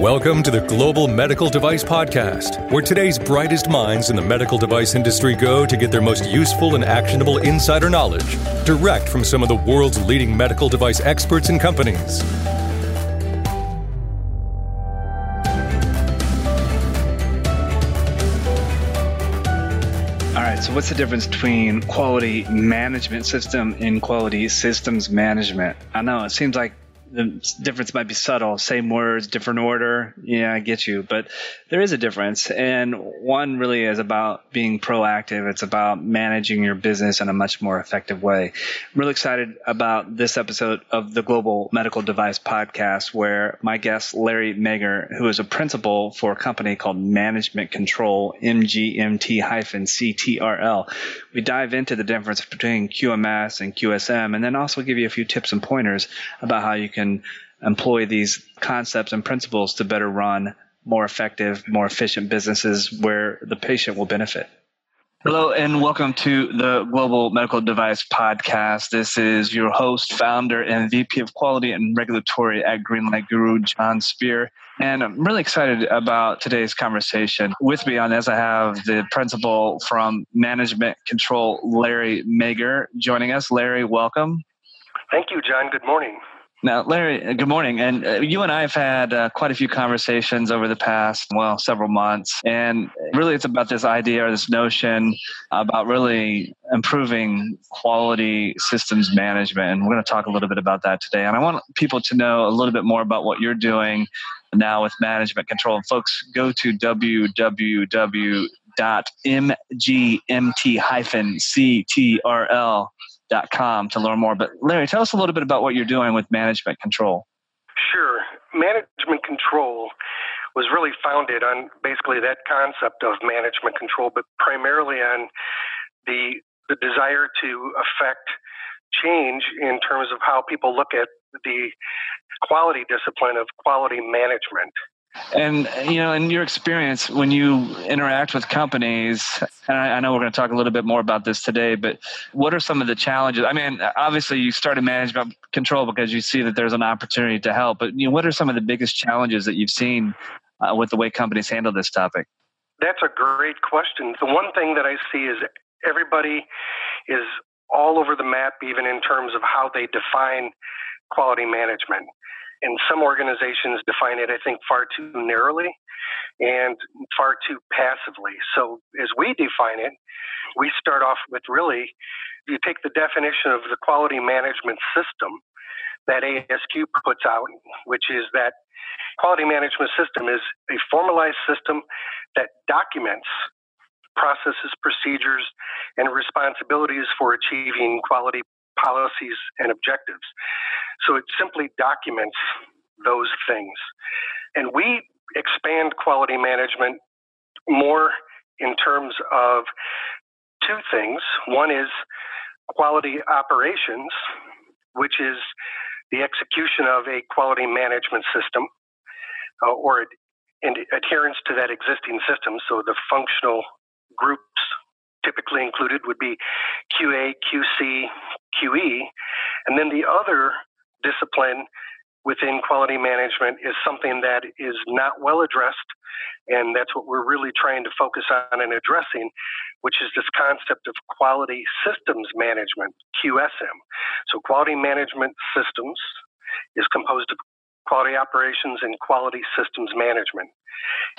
Welcome to the Global Medical Device Podcast, where today's brightest minds in the medical device industry go to get their most useful and actionable insider knowledge direct from some of the world's leading medical device experts and companies. All right, so what's the difference between quality management system and quality systems management? I know it seems like the difference might be subtle, same words, different order. Yeah, I get you, but there is a difference. And one really is about being proactive. It's about managing your business in a much more effective way. I'm really excited about this episode of the Global Medical Device Podcast, where my guest, Larry Mager, who is a principal for a company called Management Control, MGMT-CTRL. We dive into the difference between QMS and QSM, and then also give you a few tips and pointers about how you can can employ these concepts and principles to better run more effective, more efficient businesses where the patient will benefit. Hello, and welcome to the Global Medical Device Podcast. This is your host, founder, and VP of Quality and Regulatory at Greenlight Guru, Jon Speer. And I'm really excited about today's conversation. With me on this, I have the principal from Management Control, Larry Mager, joining us. Larry, welcome. Thank you, Jon. Good morning. Now, Larry, uh, good morning. And uh, you and I have had uh, quite a few conversations over the past, well, several months. And really, it's about this idea or this notion about really improving quality systems management. And we're going to talk a little bit about that today. And I want people to know a little bit more about what you're doing now with management control. And folks, go to www.mgmt-ctrl com to learn more. But Larry, tell us a little bit about what you're doing with management control. Sure. Management control was really founded on basically that concept of management control, but primarily on the the desire to affect change in terms of how people look at the quality discipline of quality management. And you know, in your experience, when you interact with companies, and I, I know we're going to talk a little bit more about this today, but what are some of the challenges? I mean, obviously, you started management control because you see that there's an opportunity to help. But you know, what are some of the biggest challenges that you've seen uh, with the way companies handle this topic? That's a great question. The one thing that I see is everybody is all over the map, even in terms of how they define quality management and some organizations define it, I think, far too narrowly and far too passively. So, as we define it, we start off with really, you take the definition of the quality management system that ASQ puts out, which is that quality management system is a formalized system that documents processes, procedures, and responsibilities for achieving quality policies and objectives. So it simply documents those things. And we expand quality management more in terms of two things. One is quality operations, which is the execution of a quality management system uh, or in adherence to that existing system. So the functional groups typically included would be QA, QC, QE. And then the other discipline within quality management is something that is not well addressed. And that's what we're really trying to focus on and addressing, which is this concept of quality systems management, QSM. So, quality management systems is composed of quality operations and quality systems management.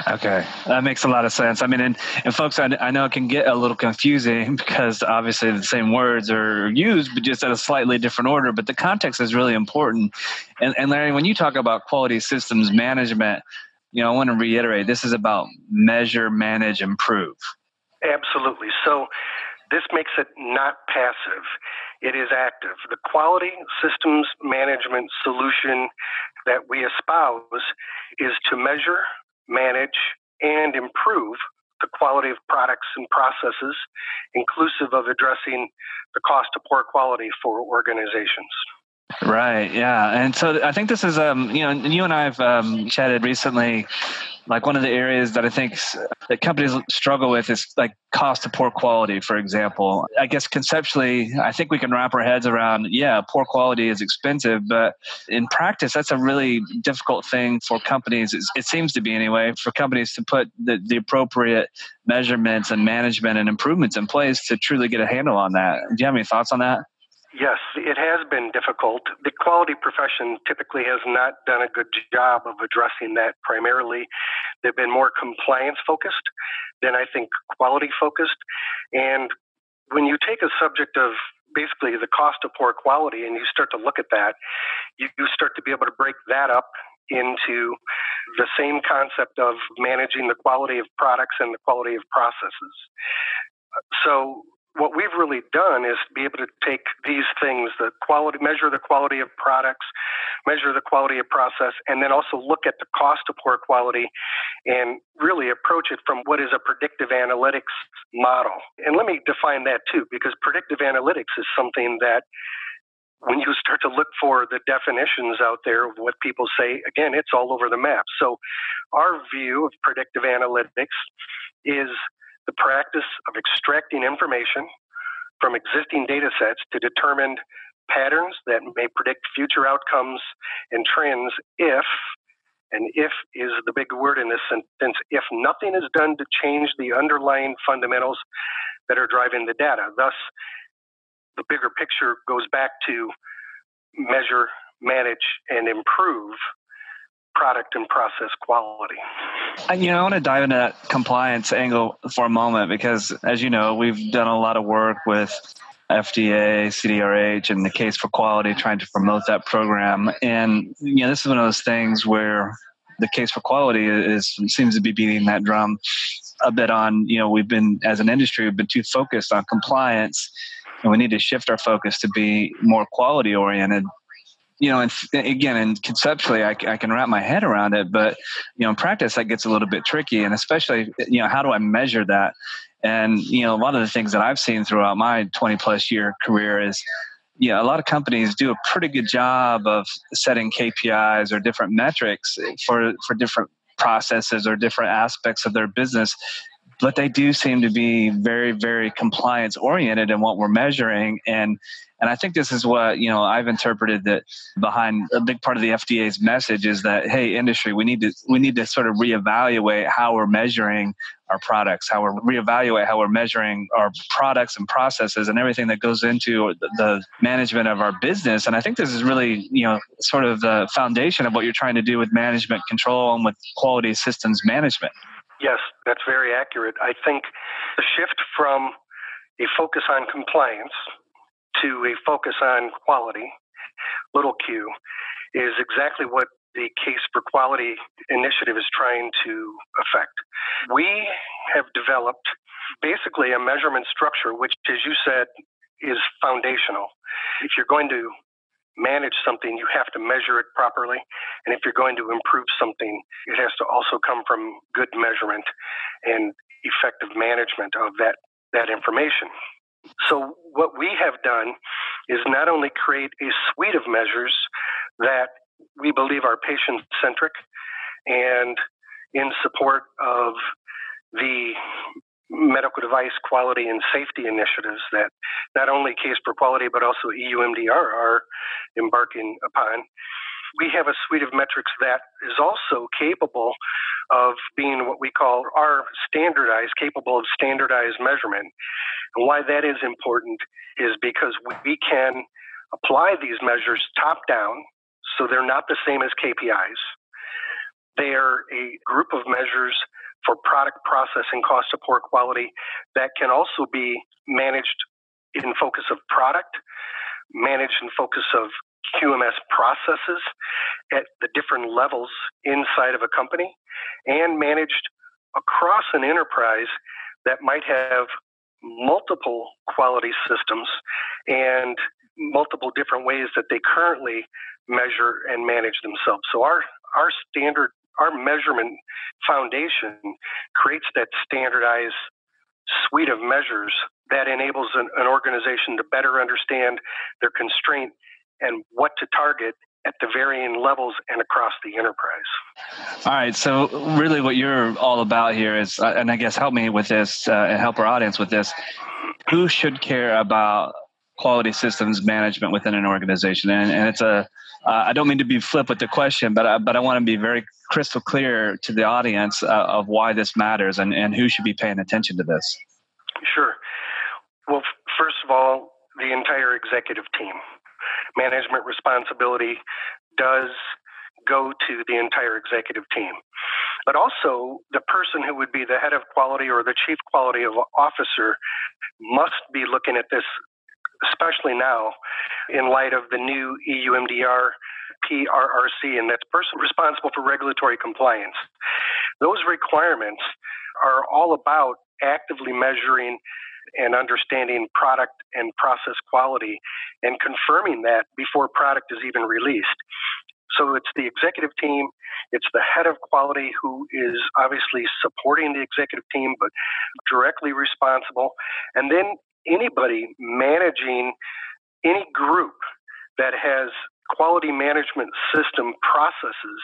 Okay, that makes a lot of sense. I mean, and, and folks, I, I know it can get a little confusing because obviously the same words are used, but just at a slightly different order. But the context is really important. And, and Larry, when you talk about quality systems management, you know, I want to reiterate this is about measure, manage, improve. Absolutely. So this makes it not passive, it is active. The quality systems management solution that we espouse is to measure, manage, and improve the quality of products and processes, inclusive of addressing the cost of poor quality for organizations. Right. Yeah. And so I think this is, um, you know, you and I have um, chatted recently like one of the areas that I think that companies struggle with is like cost of poor quality, for example. I guess conceptually, I think we can wrap our heads around, yeah, poor quality is expensive, but in practice, that's a really difficult thing for companies. It seems to be anyway, for companies to put the, the appropriate measurements and management and improvements in place to truly get a handle on that. Do you have any thoughts on that? Yes, it has been difficult. The quality profession typically has not done a good job of addressing that primarily. They've been more compliance focused than I think quality focused. And when you take a subject of basically the cost of poor quality and you start to look at that, you, you start to be able to break that up into the same concept of managing the quality of products and the quality of processes. So what we've really done is be able to take these things, the quality, measure the quality of products, measure the quality of process, and then also look at the cost of poor quality and really approach it from what is a predictive analytics model. And let me define that too, because predictive analytics is something that when you start to look for the definitions out there of what people say, again, it's all over the map. So our view of predictive analytics is the practice of extracting information from existing data sets to determine patterns that may predict future outcomes and trends if, and if is the big word in this sentence, if nothing is done to change the underlying fundamentals that are driving the data. Thus, the bigger picture goes back to measure, manage, and improve product and process quality. And, you know, I want to dive into that compliance angle for a moment because, as you know, we've done a lot of work with FDA, CDRH, and the case for quality, trying to promote that program. And you know, this is one of those things where the case for quality is seems to be beating that drum a bit on. You know, we've been as an industry, we've been too focused on compliance, and we need to shift our focus to be more quality oriented you know, and again, and conceptually, I, I, can wrap my head around it, but you know, in practice, that gets a little bit tricky, and especially, you know, how do I measure that? And you know, a lot of the things that I've seen throughout my 20 plus year career is, yeah, a lot of companies do a pretty good job of setting KPIs or different metrics for for different processes or different aspects of their business but they do seem to be very very compliance oriented in what we're measuring and and I think this is what, you know, I've interpreted that behind a big part of the FDA's message is that, hey, industry, we need to we need to sort of reevaluate how we're measuring our products, how we're reevaluate how we're measuring our products and processes and everything that goes into the management of our business. And I think this is really, you know, sort of the foundation of what you're trying to do with management control and with quality systems management. Yes, that's very accurate. I think the shift from a focus on compliance to a focus on quality, little q, is exactly what the Case for Quality initiative is trying to affect. We have developed basically a measurement structure, which, as you said, is foundational. If you're going to manage something, you have to measure it properly. And if you're going to improve something, it has to also come from good measurement and effective management of that, that information. So, what we have done is not only create a suite of measures that we believe are patient centric and in support of the medical device quality and safety initiatives that not only Case for Quality but also EU MDR are embarking upon. We have a suite of metrics that is also capable of being what we call our standardized, capable of standardized measurement. And why that is important is because we can apply these measures top down, so they're not the same as KPIs. They are a group of measures for product process and cost of poor quality that can also be managed in focus of product, managed in focus of QMS processes at the different levels inside of a company, and managed across an enterprise that might have multiple quality systems and multiple different ways that they currently measure and manage themselves. So our our standard our measurement foundation creates that standardized suite of measures that enables an, an organization to better understand their constraint and what to target at the varying levels and across the enterprise. All right. So, really, what you're all about here is, uh, and I guess help me with this uh, and help our audience with this. Who should care about quality systems management within an organization? And, and it's a, uh, I don't mean to be flip with the question, but I, but I want to be very crystal clear to the audience uh, of why this matters and, and who should be paying attention to this. Sure. Well, first of all, the entire executive team management responsibility does go to the entire executive team. But also, the person who would be the head of quality or the chief quality officer must be looking at this, especially now, in light of the new EU MDR PRRC, and that's person responsible for regulatory compliance. Those requirements are all about actively measuring and understanding product and process quality and confirming that before product is even released. So it's the executive team, it's the head of quality who is obviously supporting the executive team, but directly responsible. And then anybody managing any group that has quality management system processes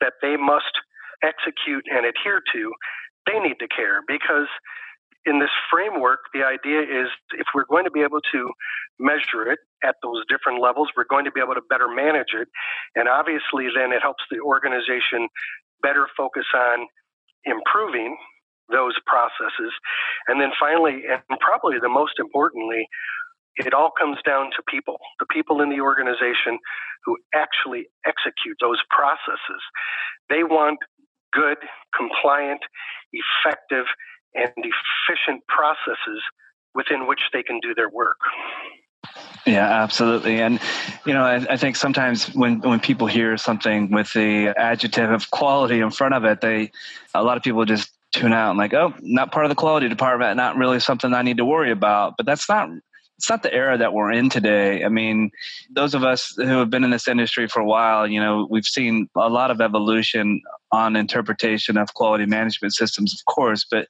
that they must execute and adhere to, they need to care because in this framework, the idea is if we're going to be able to measure it at those different levels, we're going to be able to better manage it. And obviously, then it helps the organization better focus on improving those processes. And then finally, and probably the most importantly, it all comes down to people, the people in the organization who actually execute those processes. They want good, compliant, effective, and efficient processes within which they can do their work. Yeah, absolutely. And you know, I, I, think sometimes when when people hear something with the adjective of quality in front of it, they a lot of people just tune out and like, oh, not part of the quality department, not really something I need to worry about. But that's not it's not the era that we're in today. I mean, those of us who have been in this industry for a while, you know, we've seen a lot of evolution on interpretation of quality management systems, of course, but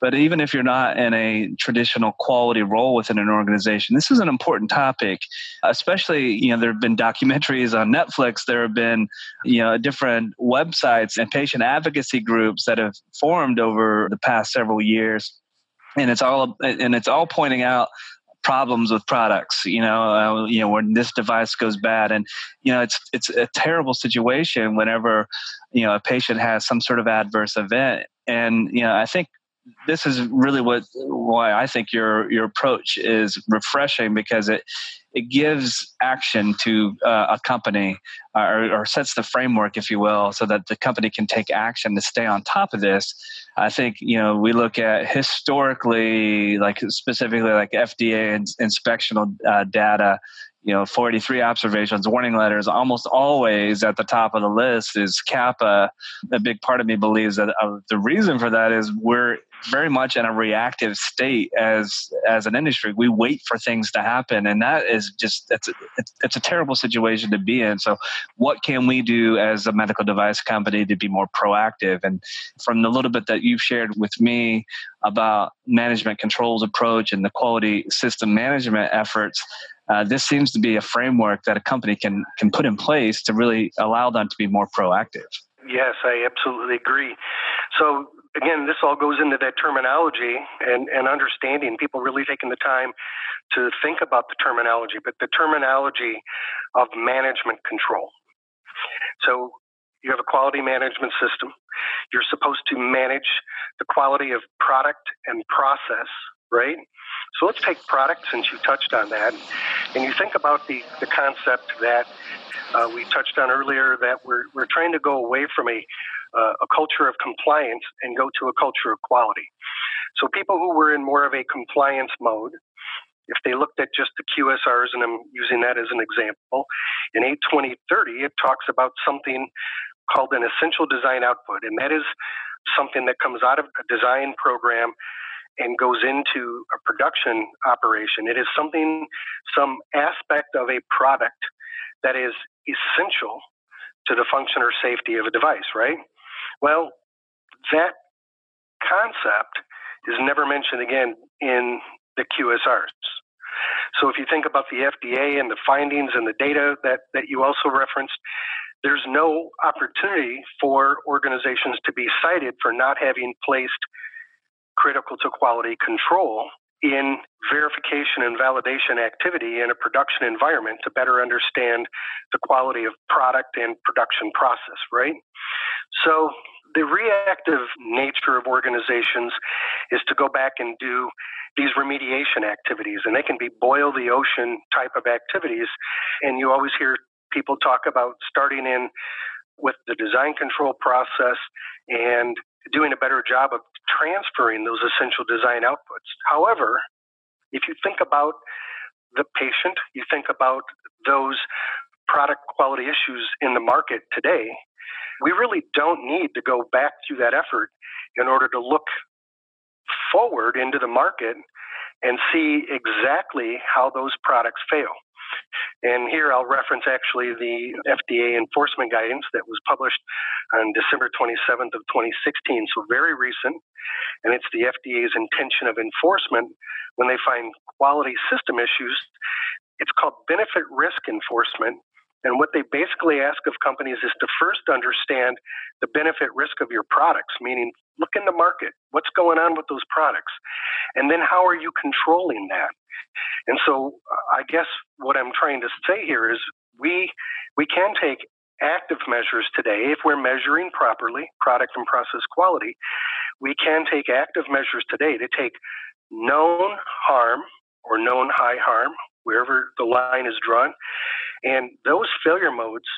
but even if you're not in a traditional quality role within an organization, this is an important topic. Especially, you know, there have been documentaries on Netflix. There have been, you know, different websites and patient advocacy groups that have formed over the past several years and it's all and it's all pointing out problems with products you know uh, you know when this device goes bad and you know it's it's a terrible situation whenever you know a patient has some sort of adverse event and you know i think this is really what why I think your your approach is refreshing because it it gives action to uh, a company uh, or, or, sets the framework, if you will, so that the company can take action to stay on top of this. I think you know we look at historically, like specifically like FDA ins- inspectional uh, data you know 43 observations warning letters almost always at the top of the list is CAPA a big part of me believes that uh, the reason for that is we're very much in a reactive state as as an industry. We wait for things to happen, and that is just it's it's a terrible situation to be in. So, what can we do as a medical device company to be more proactive? And from the little bit that you've shared with me about management controls approach and the quality system management efforts. Uh, this seems to be a framework that a company can can put in place to really allow them to be more proactive. Yes, I absolutely agree. So again, this all goes into that terminology and, and understanding people really taking the time to think about the terminology, but the terminology of management control. So you have a quality management system. You're supposed to manage the quality of product and process, right? So let's take product since you touched on that. And you think about the, the concept that uh, we touched on earlier that we're, we're trying to go away from a uh, a culture of compliance and go to a culture of quality. So people who were in more of a compliance mode, if they looked at just the QSRs, and I'm using that as an example, in 82030, it talks about something called an essential design output, and that is something that comes out of a design program and goes into a production operation. It is something, some aspect of a product that is essential to the function or safety of a device, right? Well, that concept is never mentioned again in the QSRs. So if you think about the FDA and the findings and the data that, that you also referenced, there's no opportunity for organizations to be cited for not having placed critical to quality control in verification and validation activity in a production environment to better understand the quality of product and production process, right? So the reactive nature of organizations is to go back and do these remediation activities, and they can be boil the ocean type of activities. And you always hear people talk about starting in with the design control process and doing a better job of transferring those essential design outputs. However, if you think about the patient, you think about those product quality issues in the market today, we really don't need to go back through that effort in order to look forward into the market and see exactly how those products fail. And here I'll reference actually the FDA enforcement guidance that was published on December 27th of 2016, so very recent. And it's the FDA's intention of enforcement when they find quality system issues. It's called benefit risk enforcement. And what they basically ask of companies is to first understand the benefit risk of your products, meaning look in the market, what's going on with those products, and then how are you controlling that? And so uh, I guess what I'm trying to say here is we we can take active measures today if we're measuring properly product and process quality. We can take active measures today to take known harm or known high harm wherever the line is drawn and those failure modes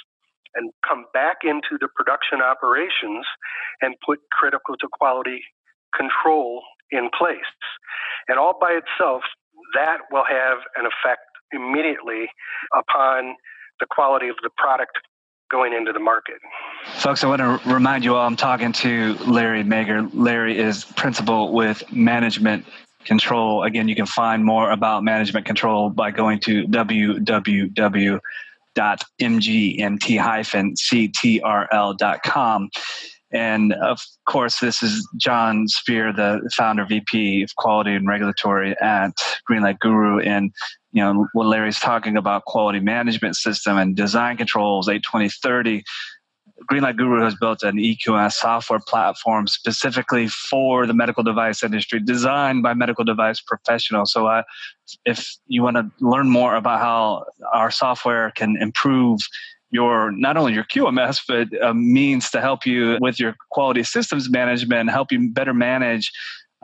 and come back into the production operations and put critical to quality control in place. And all by itself, that will have an effect immediately upon the quality of the product going into the market. Folks, I want to remind you all I'm talking to Larry Mager. Larry is principal with Management Control. Again, you can find more about Management Control by going to www.mgmt-ctrl.com. And of course, this is Jon Speer, the founder VP of Quality and Regulatory at Greenlight Guru. And you know, when Larry's talking about quality management system and design controls, 82030, Greenlight Guru has built an EQMS software platform specifically for the medical device industry, designed by medical device professionals. So, uh, if you want to learn more about how our software can improve your not only your QMS but a means to help you with your quality systems management, help you better manage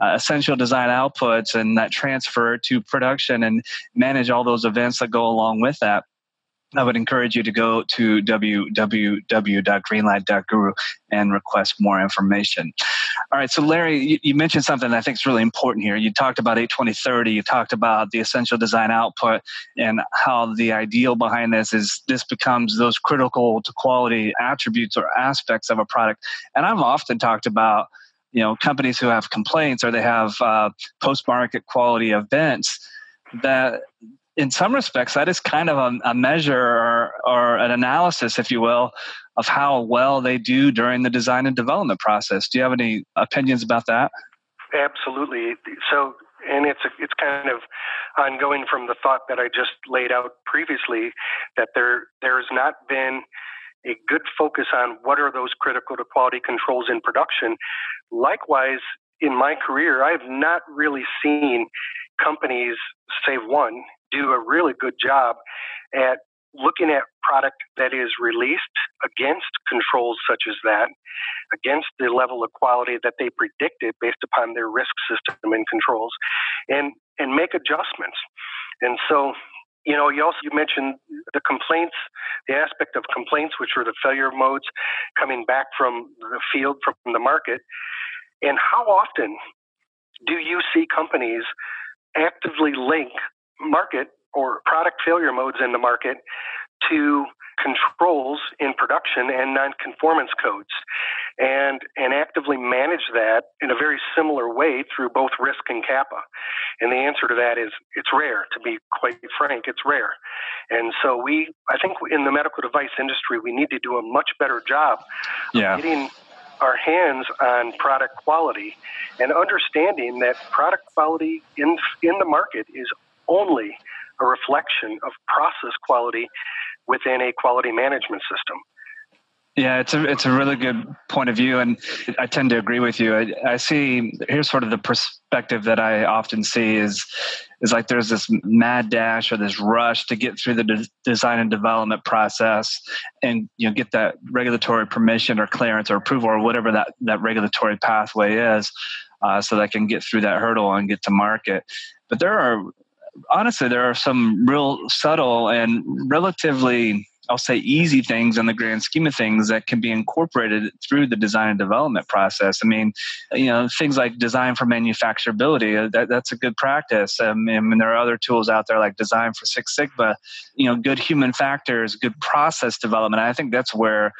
uh, essential design outputs and that transfer to production and manage all those events that go along with that. I would encourage you to go to www.greenlight.guru and request more information. All right, so Larry, you, you mentioned something I think is really important here. You talked about 82030, you talked about the essential design output and how the ideal behind this is this becomes those critical to quality attributes or aspects of a product. And I've often talked about you know companies who have complaints or they have uh, post-market quality events that in some respects, that is kind of a, a measure or, or, an analysis, if you will, of how well they do during the design and development process. Do you have any opinions about that? Absolutely. So, and it's it's kind of ongoing from the thought that I just laid out previously that there there has not been a good focus on what are those critical to quality controls in production. Likewise, in my career, I have not really seen companies, save one, do a really good job at looking at product that is released against controls such as that, against the level of quality that they predicted based upon their risk system and controls, and and make adjustments. And so, you know, you also you mentioned the complaints, the aspect of complaints, which are the failure modes coming back from the field from the market, and how often do you see companies actively link market or product failure modes in the market to controls in production and non-conformance codes and and actively manage that in a very similar way through both risk and CAPA And the answer to that is it's rare to be quite frank, it's rare. And so we I think in the medical device industry we need to do a much better job yeah. getting our hands on product quality and understanding that product quality in in the market is only a reflection of process quality within a quality management system. Yeah, it's a it's a really good point of view, and I tend to agree with you. I, I see here's sort of the perspective that I often see is is like there's this mad dash or this rush to get through the de- design and development process, and you know get that regulatory permission or clearance or approval or whatever that that regulatory pathway is, uh, so that I can get through that hurdle and get to market. But there are honestly there are some real subtle and relatively I'll say easy things in the grand scheme of things that can be incorporated through the design and development process. I mean, you know, things like design for manufacturability, uh, that, that's a good practice. Um, I mean, there are other tools out there like design for Six Sigma, you know, good human factors, good process development. I think that's where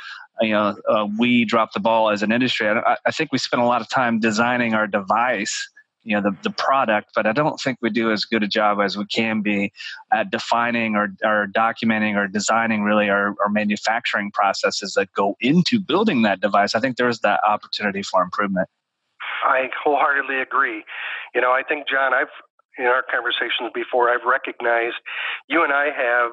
you know uh, we drop the ball as an industry. I, I think we spend a lot of time designing our device you know the, the product but i don't think we do as good a job as we can be at defining or, or documenting or designing really our, our manufacturing processes that go into building that device. I think there's that opportunity for improvement. I wholeheartedly agree. You know i think john i've in our conversations before i've recognized you and i have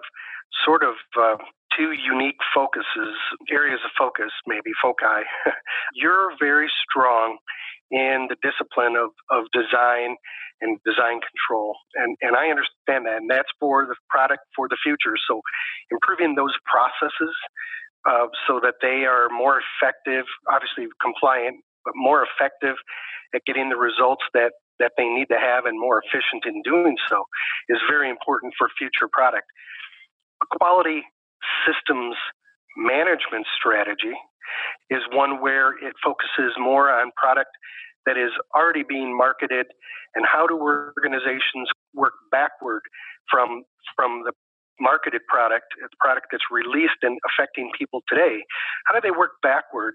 sort of uh, two unique focuses, areas of focus, maybe foci. You're very strong in the discipline of, of design and design control. And, and I understand that. And that's for the product for the future. So improving those processes uh, so that they are more effective, obviously compliant, but more effective at getting the results that, that they need to have and more efficient in doing so is very important for future product. Quality systems management strategy is one where it focuses more on product that is already being marketed and how do organizations work backward from from the marketed product, the product that's released and affecting people today. How do they work backward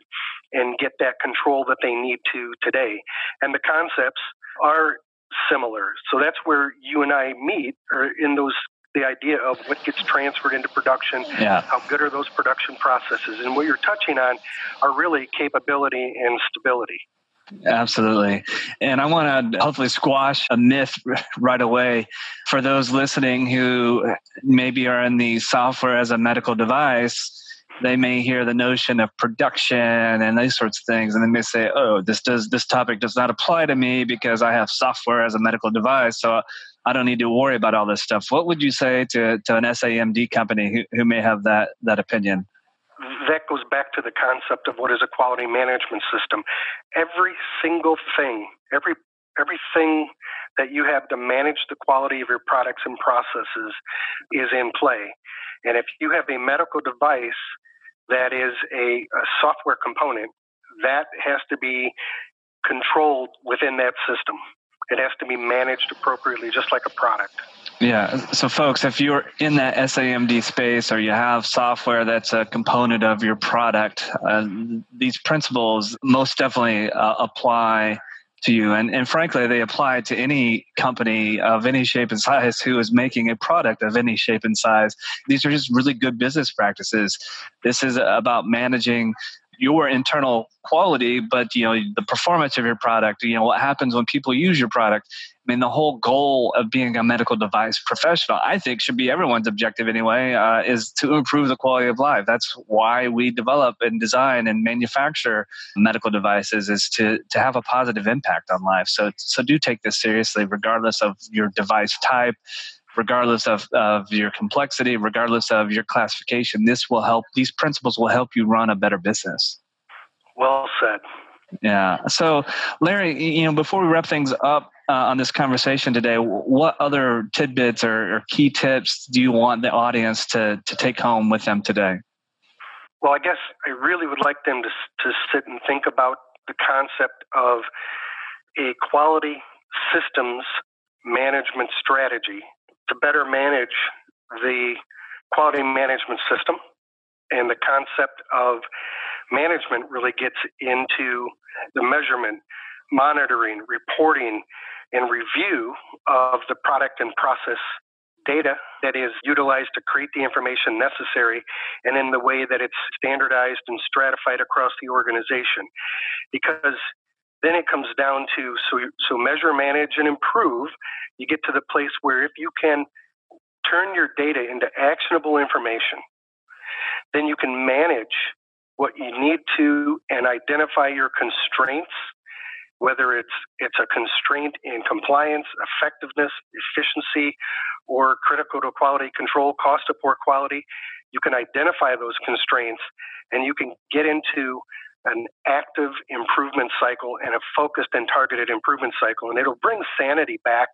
and get that control that they need to today? And the concepts are similar. So that's where you and I meet, or in those the idea of what gets transferred into production, yeah. how good are those production processes, and what you're touching on are really capability and stability. Absolutely. And I want to hopefully squash a myth right away for those listening who maybe are in the software as a medical device. They may hear the notion of production and these sorts of things, and they may say, "Oh, this does this topic does not apply to me because I have software as a medical device, so I don't need to worry about all this stuff." What would you say to, to an SAMD company who, who may have that that opinion? that goes back to the concept of what is a quality management system. Every single thing, every everything that you have to manage the quality of your products and processes is in play. And if you have a medical device that is a, a software component, that has to be controlled within that system. It has to be managed appropriately, just like a product. Yeah. So, folks, if you're in that SAMD space or you have software that's a component of your product, uh, these principles most definitely uh, apply to you. And, and frankly, they apply to any company of any shape and size who is making a product of any shape and size. These are just really good business practices. This is about managing your internal quality, but you know the performance of your product. You know what happens when people use your product. I mean, the whole goal of being a medical device professional, I think, should be everyone's objective anyway, uh, is to improve the quality of life. That's why we develop and design and manufacture medical devices, is to to have a positive impact on life. So so do take this seriously, regardless of your device type regardless of, of your complexity, regardless of your classification, this will help, these principles will help you run a better business. Well said. Yeah. So, Larry, you know, before we wrap things up uh, on this conversation today, what other tidbits or, or, key tips do you want the audience to, to take home with them today? Well, I guess I really would like them to, to sit and think about the concept of a quality systems management strategy to better manage the quality management system. And the concept of management really gets into the measurement, monitoring, reporting, and review of the product and process data that is utilized to create the information necessary and in the way that it's standardized and stratified across the organization. Because then it comes down to so, so measure, manage, and improve. You get to the place where if you can turn your data into actionable information, then you can manage what you need to and identify your constraints whether it's it's a constraint in compliance, effectiveness, efficiency, or critical to quality control, cost of poor quality, you can identify those constraints and you can get into an active improvement cycle and a focused and targeted improvement cycle. And it'll bring sanity back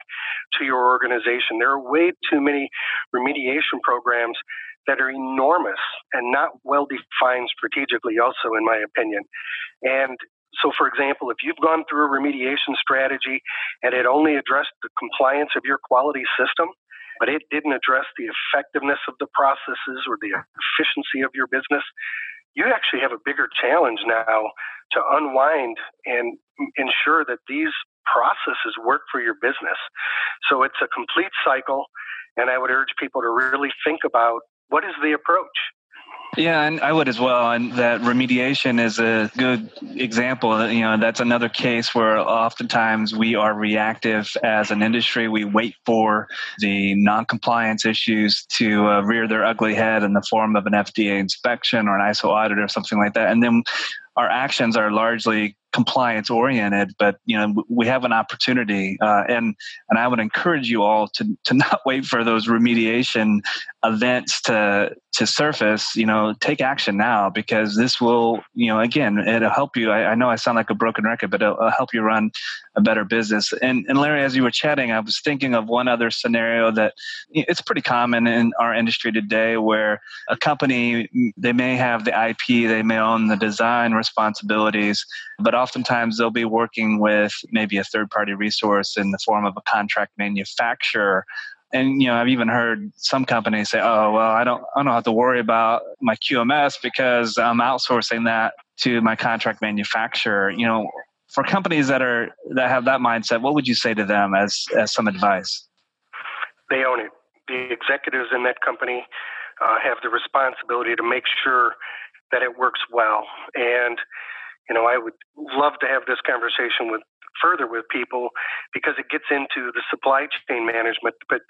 to your organization. There are way too many remediation programs that are enormous and not well defined strategically, also, in my opinion. And so, for example, if you've gone through a remediation strategy and it only addressed the compliance of your quality system, but it didn't address the effectiveness of the processes or the efficiency of your business, you actually have a bigger challenge now to unwind and ensure that these processes work for your business. So it's a complete cycle, and I would urge people to really think about what is the approach? Yeah, and I would as well. And that remediation is a good example. You know, that's another case where oftentimes we are reactive as an industry. We wait for the non-compliance issues to uh, rear their ugly head in the form of an FDA inspection or an ISO audit or something like that, and then our actions are largely compliance oriented but you know we have an opportunity uh, and and i would encourage you all to to not wait for those remediation events to to surface you know take action now because this will you know again it'll help you. I, I know i sound like a broken record but it'll, it'll, help you run a better business. And and larry as you were chatting i was thinking of one other scenario that it's pretty common in our industry today where a company they may have the ip they may own the design responsibilities but oftentimes they'll be working with maybe a third party resource in the form of a contract manufacturer. And you know i've even heard some companies say oh well i don't i don't have to worry about my qms because i'm outsourcing that to my contract manufacturer. You know for companies that are that have that mindset what would you say to them as as some advice? They own it. The executives in that company uh, have the responsibility to make sure that it works well. And you know, I would love to have this conversation with further with people because it gets into the supply chain management. But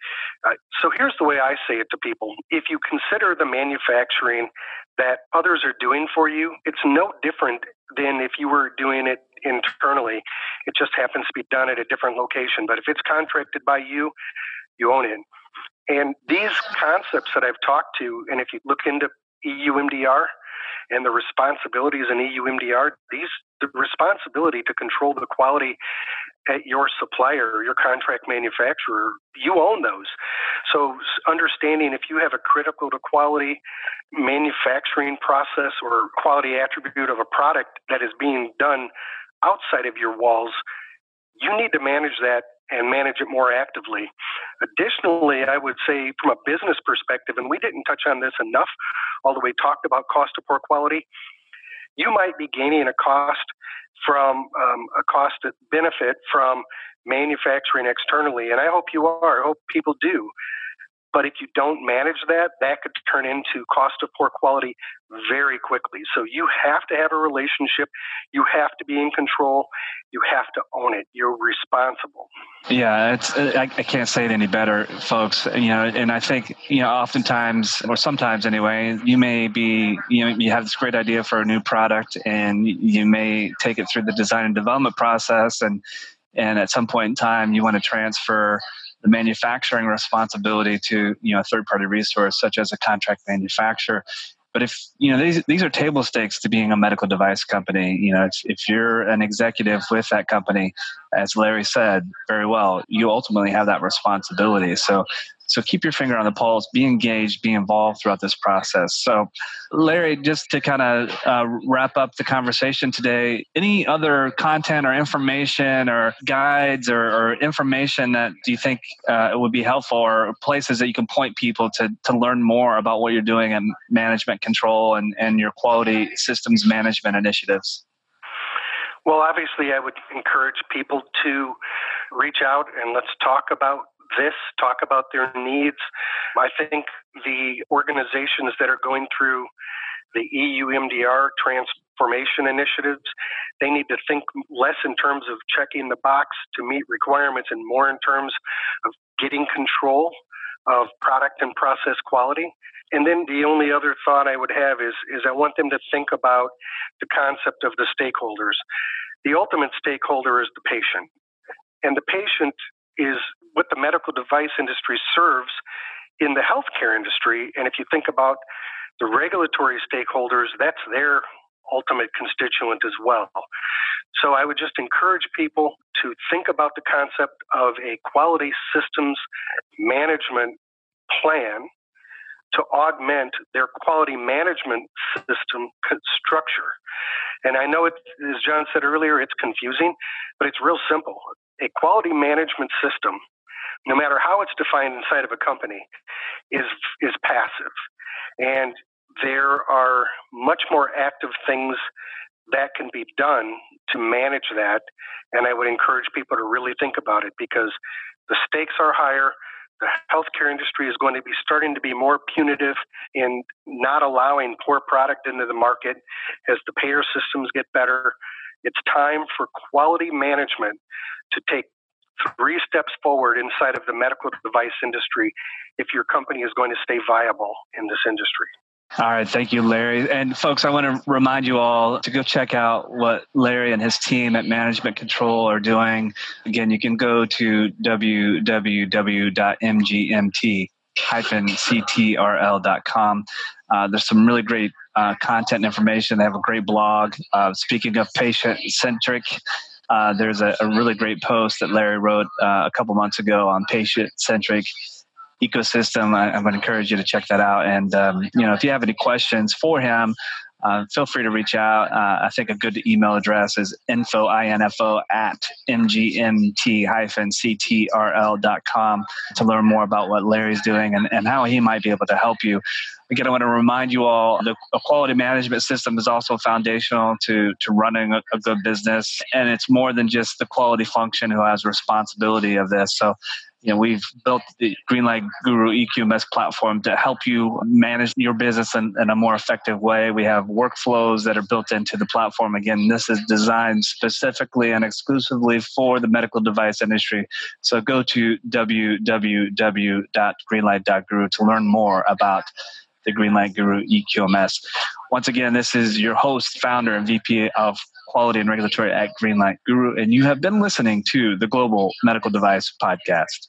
uh, so here's the way I say it to people: if you consider the manufacturing that others are doing for you, it's no different than if you were doing it internally. It just happens to be done at a different location. But if it's contracted by you, you own it. And these concepts that I've talked to, and if you look into EU MDR, and the responsibilities in EU MDR, these the responsibility to control the quality at your supplier, your contract manufacturer, you own those. So understanding if you have a critical to quality manufacturing process or quality attribute of a product that is being done outside of your walls, you need to manage that and manage it more actively. Additionally, I would say from a business perspective, and we didn't touch on this enough, although we talked about cost of poor quality, you might be gaining a cost from um, a cost benefit from manufacturing externally. And I hope you are. I hope people do. But if you don't manage that, that could turn into cost of poor quality very quickly. So you have to have a relationship. You have to be in control. You have to own it. You're responsible. Yeah, it's uh, I, I can't say it any better, folks. You know, and I think you know, oftentimes or sometimes anyway, you may be you know you have this great idea for a new product, and you may take it through the design and development process, and and at some point in time, you want to transfer the manufacturing responsibility to you know a third party resource such as a contract manufacturer. But if you know these these are table stakes to being a medical device company. You know if, if you're an executive with that company as larry said very well you ultimately have that responsibility. So so keep your finger on the pulse, be engaged, be involved throughout this process. So, Larry, just to kind of uh, wrap up the conversation today, any other content or information or guides or, or information that do you think uh, would be helpful or places that you can point people to, to learn more about what you're doing in management control and, and your quality systems management initiatives? Well, obviously, I would encourage people to reach out and let's talk about this, talk about their needs. I think the organizations that are going through the EU MDR transformation initiatives, they need to think less in terms of checking the box to meet requirements and more in terms of getting control of product and process quality. And then the only other thought I would have is, is I want them to think about the concept of the stakeholders. The ultimate stakeholder is the patient. And the patient is what the medical device industry serves in the healthcare industry. And if you think about the regulatory stakeholders, that's their ultimate constituent as well. So I would just encourage people to think about the concept of a quality systems management plan to augment their quality management system structure. And I know it, as Jon said earlier, it's confusing, but it's real simple. A quality management system, no matter how it's defined inside of a company, is is passive. And there are much more active things that can be done to manage that. And I would encourage people to really think about it because the stakes are higher. The healthcare industry is going to be starting to be more punitive in not allowing poor product into the market as the payer systems get better. It's time for quality management to take three steps forward inside of the medical device industry if your company is going to stay viable in this industry. All right, thank you, Larry. And folks, I want to remind you all to go check out what Larry and his team at Management Control are doing. Again, you can go to www.mgmt-ctrl.com. Uh, there's some really great uh, content and information. They have a great blog. Uh, speaking of patient centric, uh, there's a, a, really great post that Larry wrote uh, a couple months ago on patient centric ecosystem. I, I would encourage you to check that out. And um, you know, if you have any questions for him, uh, feel free to reach out. Uh, I think a good email address is info, info at mgmt-ctrl.com to learn more about what Larry's doing and, and how he might be able to help you. Again, I want to remind you all the quality management system is also foundational to, to running a, a good business. And it's more than just the quality function who has responsibility of this. So you know, we've built the Greenlight Guru EQMS platform to help you manage your business in, in, a more effective way. We have workflows that are built into the platform. Again, this is designed specifically and exclusively for the medical device industry. So go to www.greenlight.guru to learn more about the Greenlight Guru EQMS. Once again, this is your host, founder, and VP of Quality and Regulatory at Greenlight Guru, and you have been listening to the Global Medical Device Podcast.